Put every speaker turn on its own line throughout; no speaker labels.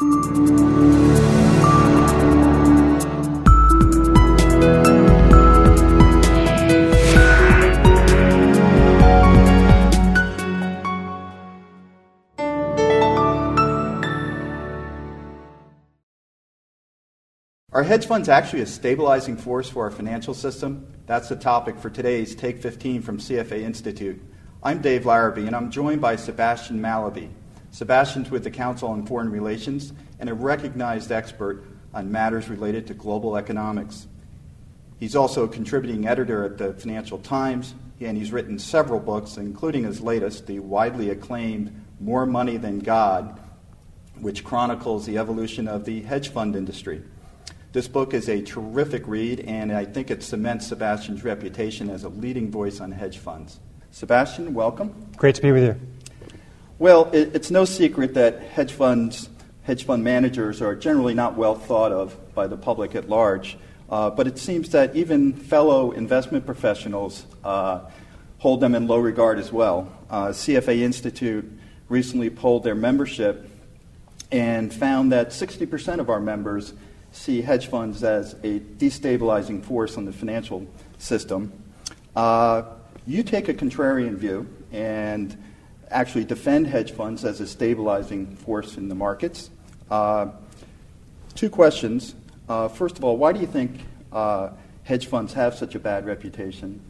Are hedge funds actually a stabilizing force for our financial system? That's the topic for today's Take 15 from CFA Institute. I'm Dave Larrabee, and I'm joined by Sebastian Mallaby. Sebastian's with the Council on Foreign Relations and a recognized expert on matters related to global economics. He's also a contributing editor at the Financial Times, and he's written several books, including his latest, the widely acclaimed More Money Than God, which chronicles the evolution of the hedge fund industry. This book is a terrific read, and I think it cements Sebastian's reputation as a leading voice on hedge funds. Sebastian, welcome.
Great to be with you.
Well, it, it's no secret that hedge funds, hedge fund managers are generally not well thought of by the public at large, uh, but it seems that even fellow investment professionals uh, hold them in low regard as well. Uh, CFA Institute recently polled their membership and found that 60% of our members see hedge funds as a destabilizing force on the financial system. Uh, you take a contrarian view and actually defend hedge funds as a stabilizing force in the markets. Uh, two questions. Uh, first of all, why do you think uh, hedge funds have such a bad reputation?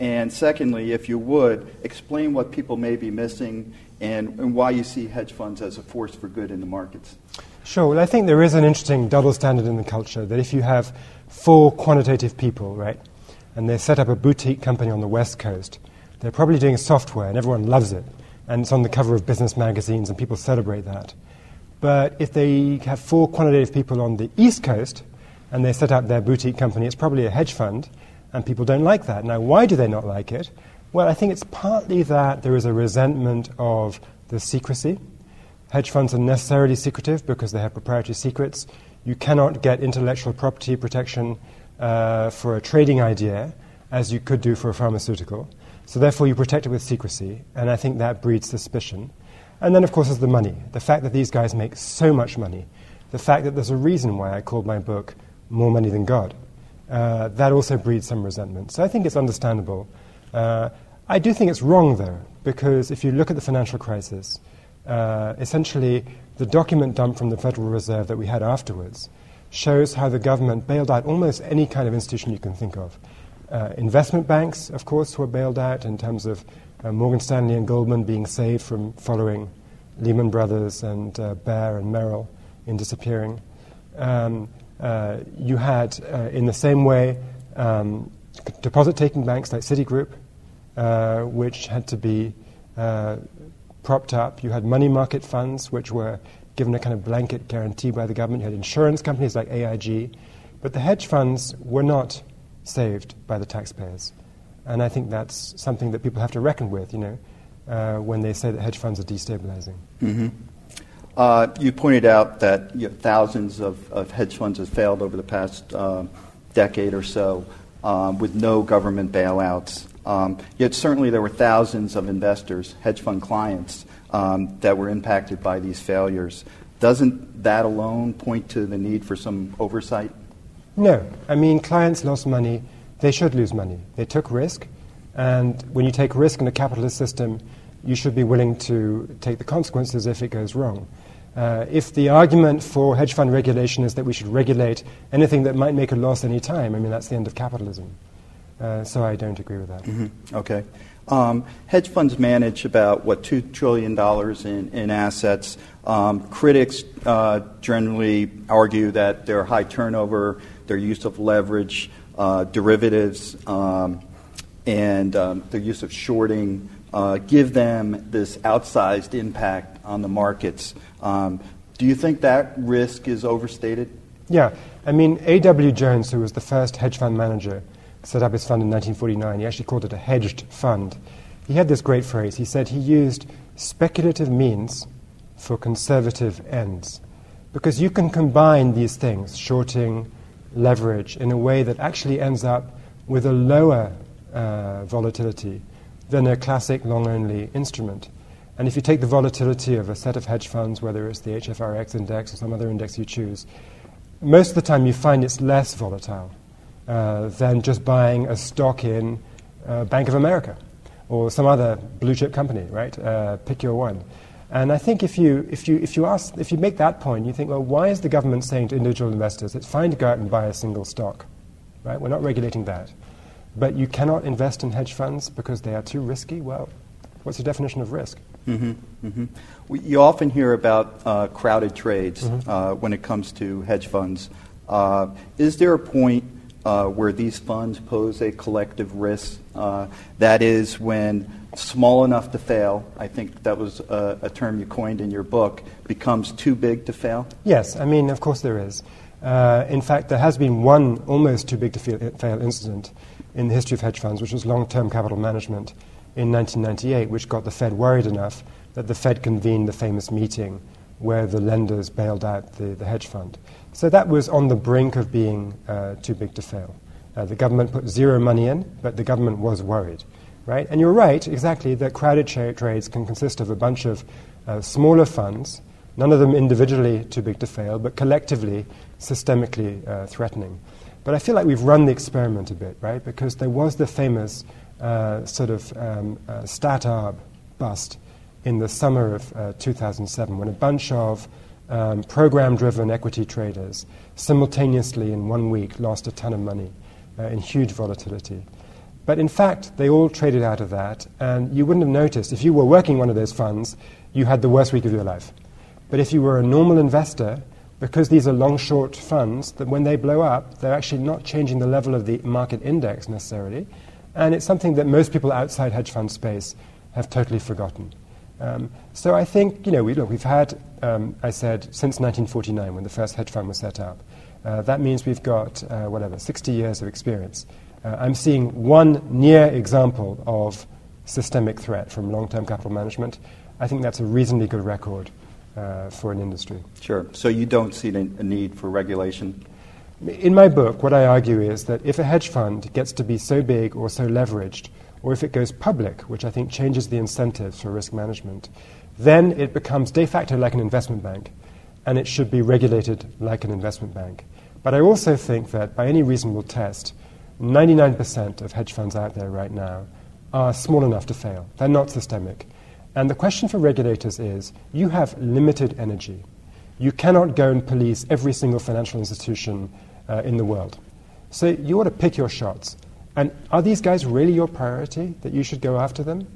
And secondly, if you would, explain what people may be missing and, and why you see hedge funds as a force for good in the markets.
Sure. Well, I think there is an interesting double standard in the culture that if you have four quantitative people, right, and they set up a boutique company on the West Coast, they're probably doing software and everyone loves it. And it's on the cover of business magazines and people celebrate that. But if they have four quantitative people on the East Coast and they set up their boutique company, it's probably a hedge fund, and people don't like that. Now, why do they not like it? Well, I think it's partly that there is a resentment of the secrecy Hedge funds are necessarily secretive because they have proprietary secrets. You cannot get intellectual property protection uh, for a trading idea as you could do for a pharmaceutical. So, therefore, you protect it with secrecy, and I think that breeds suspicion. And then, of course, there's the money. The fact that these guys make so much money. The fact that there's a reason why I called my book More Money Than God. Uh, that also breeds some resentment. So, I think it's understandable. Uh, I do think it's wrong, though, because if you look at the financial crisis, uh, essentially the document dump from the Federal Reserve that we had afterwards shows how the government bailed out almost any kind of institution you can think of. Uh, investment banks, of course, were bailed out in terms of uh, Morgan Stanley and Goldman being saved from following Lehman Brothers and uh, Bear and Merrill in disappearing. Um, uh, you had, uh, in the same way, um, deposit taking banks like Citigroup, which had to be propped up. You had money market funds, which were given a kind of blanket guarantee by the government. You had insurance companies like AIG. But the hedge funds were not saved by the taxpayers. And I think that's something that people have to reckon with, you know, uh, when they say that hedge funds are destabilizing.
Mm-hmm. Uh, you pointed out that you know, thousands of, of, hedge funds have failed over the past uh, decade or so um, with no government bailouts. Um, yet certainly there were thousands of investors, hedge fund clients, um, that were impacted by these failures. Doesn't that alone point to the need for some oversight?
No. I mean, clients lost money. They should lose money. They took risk. And when you take risk in a capitalist system, you should be willing to take the consequences if it goes wrong. Uh, if the argument for hedge fund regulation is that we should regulate anything that might make a loss any time, I mean, that's the end of capitalism. Uh, so I don't agree with that.
Mm-hmm. Okay. Um, hedge funds manage about, what, $2 trillion in, in assets. Um, critics uh, generally argue that their high turnover, their use of leverage, uh, derivatives, um, and um, their use of shorting uh, give them this outsized impact on the markets. Um, do you think that risk is overstated?
Yeah. I mean, A.W. Jones, who was the first hedge fund manager, set up his fund in 1949. He actually called it a hedged fund. He had this great phrase. He said he used speculative means for conservative ends. Because you can combine these things, shorting, leverage, in a way that actually ends up with a lower uh, volatility than a classic long only instrument. And if you take the volatility of a set of hedge funds, whether it's the HFRX index or some other index you choose, most of the time you find it's less volatile uh, than just buying a stock in uh, Bank of America or some other blue chip company, right? Uh, pick your one. And I think if you, if, you, if, you ask, if you make that point, you think, well, why is the government saying to individual investors, it's fine to go out and buy a single stock, right? We're not regulating that. But you cannot invest in hedge funds because they are too risky? Well, what's the definition of risk?
Mm-hmm, mm-hmm. We, you often hear about uh, crowded trades mm-hmm. uh, when it comes to hedge funds. Uh, is there a point uh, where these funds pose a collective risk? Uh, that is, when small enough to fail, I think that was a, a, term you coined in your book, becomes too big to fail?
Yes, I mean, of course there is. Uh, in fact, there has been one almost too big to fail incident in the history of hedge funds, which was long term capital management in 1998, which got the Fed worried enough that the Fed convened the famous meeting where the lenders bailed out the, the hedge fund. So that was on the brink of being uh, too big to fail. Uh, the government put zero money in, but the government was worried right? And you're right, exactly, that crowded tra- trades can consist of a bunch of uh, smaller funds, none of them individually too big to fail, but collectively systemically uh, threatening. But I feel like we've run the experiment a bit, right? Because there was the famous uh, sort of um, uh, StatArb bust in the summer of uh, 2007 when a bunch of um, program driven equity traders simultaneously in one week lost a ton of money uh, in huge volatility. But in fact, they all traded out of that, and you wouldn't have noticed. If you were working one of those funds, you had the worst week of your life. But if you were a normal investor, because these are long short funds, that when they blow up, they're actually not changing the level of the market index necessarily. And it's something that most people outside hedge fund space have totally forgotten. Um, so I think, you know, we, look, we've had, um, I said, since 1949 when the first hedge fund was set up. Uh, that means we've got, uh, whatever, 60 years of experience. Uh, I'm seeing one near example of systemic threat from long term capital management. I think that's a reasonably good record uh, for an industry.
Sure. So you don't see a need for regulation?
In my book, what I argue is that if a hedge fund gets to be so big or so leveraged, or if it goes public, which I think changes the incentives for risk management, then it becomes de facto like an investment bank, and it should be regulated like an investment bank. But I also think that by any reasonable test, 99% of hedge funds out there right now are small enough to fail. They're not systemic. And the question for regulators is you have limited energy. You cannot go and police every single financial institution uh, in the world. So you ought to pick your shots. And are these guys really your priority that you should go after them?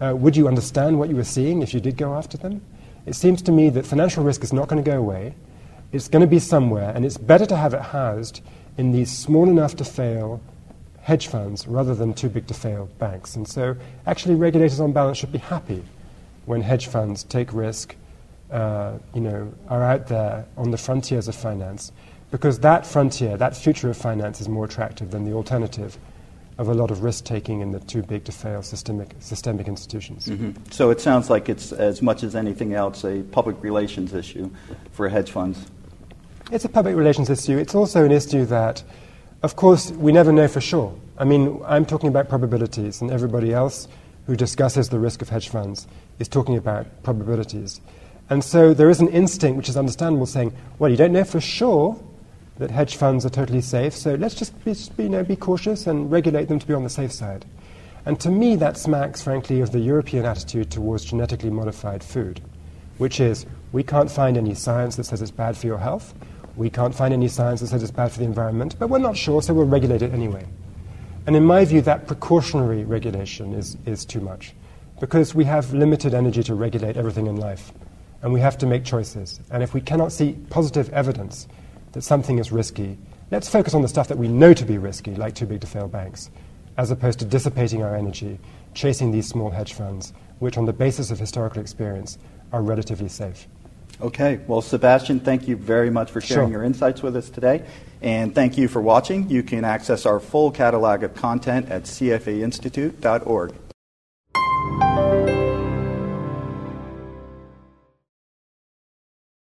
Uh, would you understand what you were seeing if you did go after them? It seems to me that financial risk is not going to go away. It's going to be somewhere, and it's better to have it housed in these small enough to fail hedge funds rather than too big to fail banks. And so, actually, regulators on balance should be happy when hedge funds take risk, uh, you know, are out there on the frontiers of finance, because that frontier, that future of finance, is more attractive than the alternative of a lot of risk taking in the too big to fail systemic, systemic institutions.
Mm-hmm. So it sounds like it's, as much as anything else, a public relations issue for hedge funds.
It's a public relations issue. It's also an issue that, of course, we never know for sure. I mean, I'm talking about probabilities, and everybody else who discusses the risk of hedge funds is talking about probabilities. And so there is an instinct, which is understandable, saying, well, you don't know for sure that hedge funds are totally safe, so let's just be, you know, be cautious and regulate them to be on the safe side. And to me, that smacks, frankly, of the European attitude towards genetically modified food, which is we can't find any science that says it's bad for your health, we can't find any science that says it's bad for the environment, but we're not sure, so we'll regulate it anyway. And in my view, that precautionary regulation is, is too much because we have limited energy to regulate everything in life. And we have to make choices. And if we cannot see positive evidence that something is risky, let's focus on the stuff that we know to be risky, like too big to fail banks, as opposed to dissipating our energy chasing these small hedge funds, which, on the basis of historical experience, are relatively safe.
Okay. Well, Sebastian, thank you very much for sharing
sure.
your insights with us today. And thank you for watching. You can access our full catalog of content at cfainstitute.org.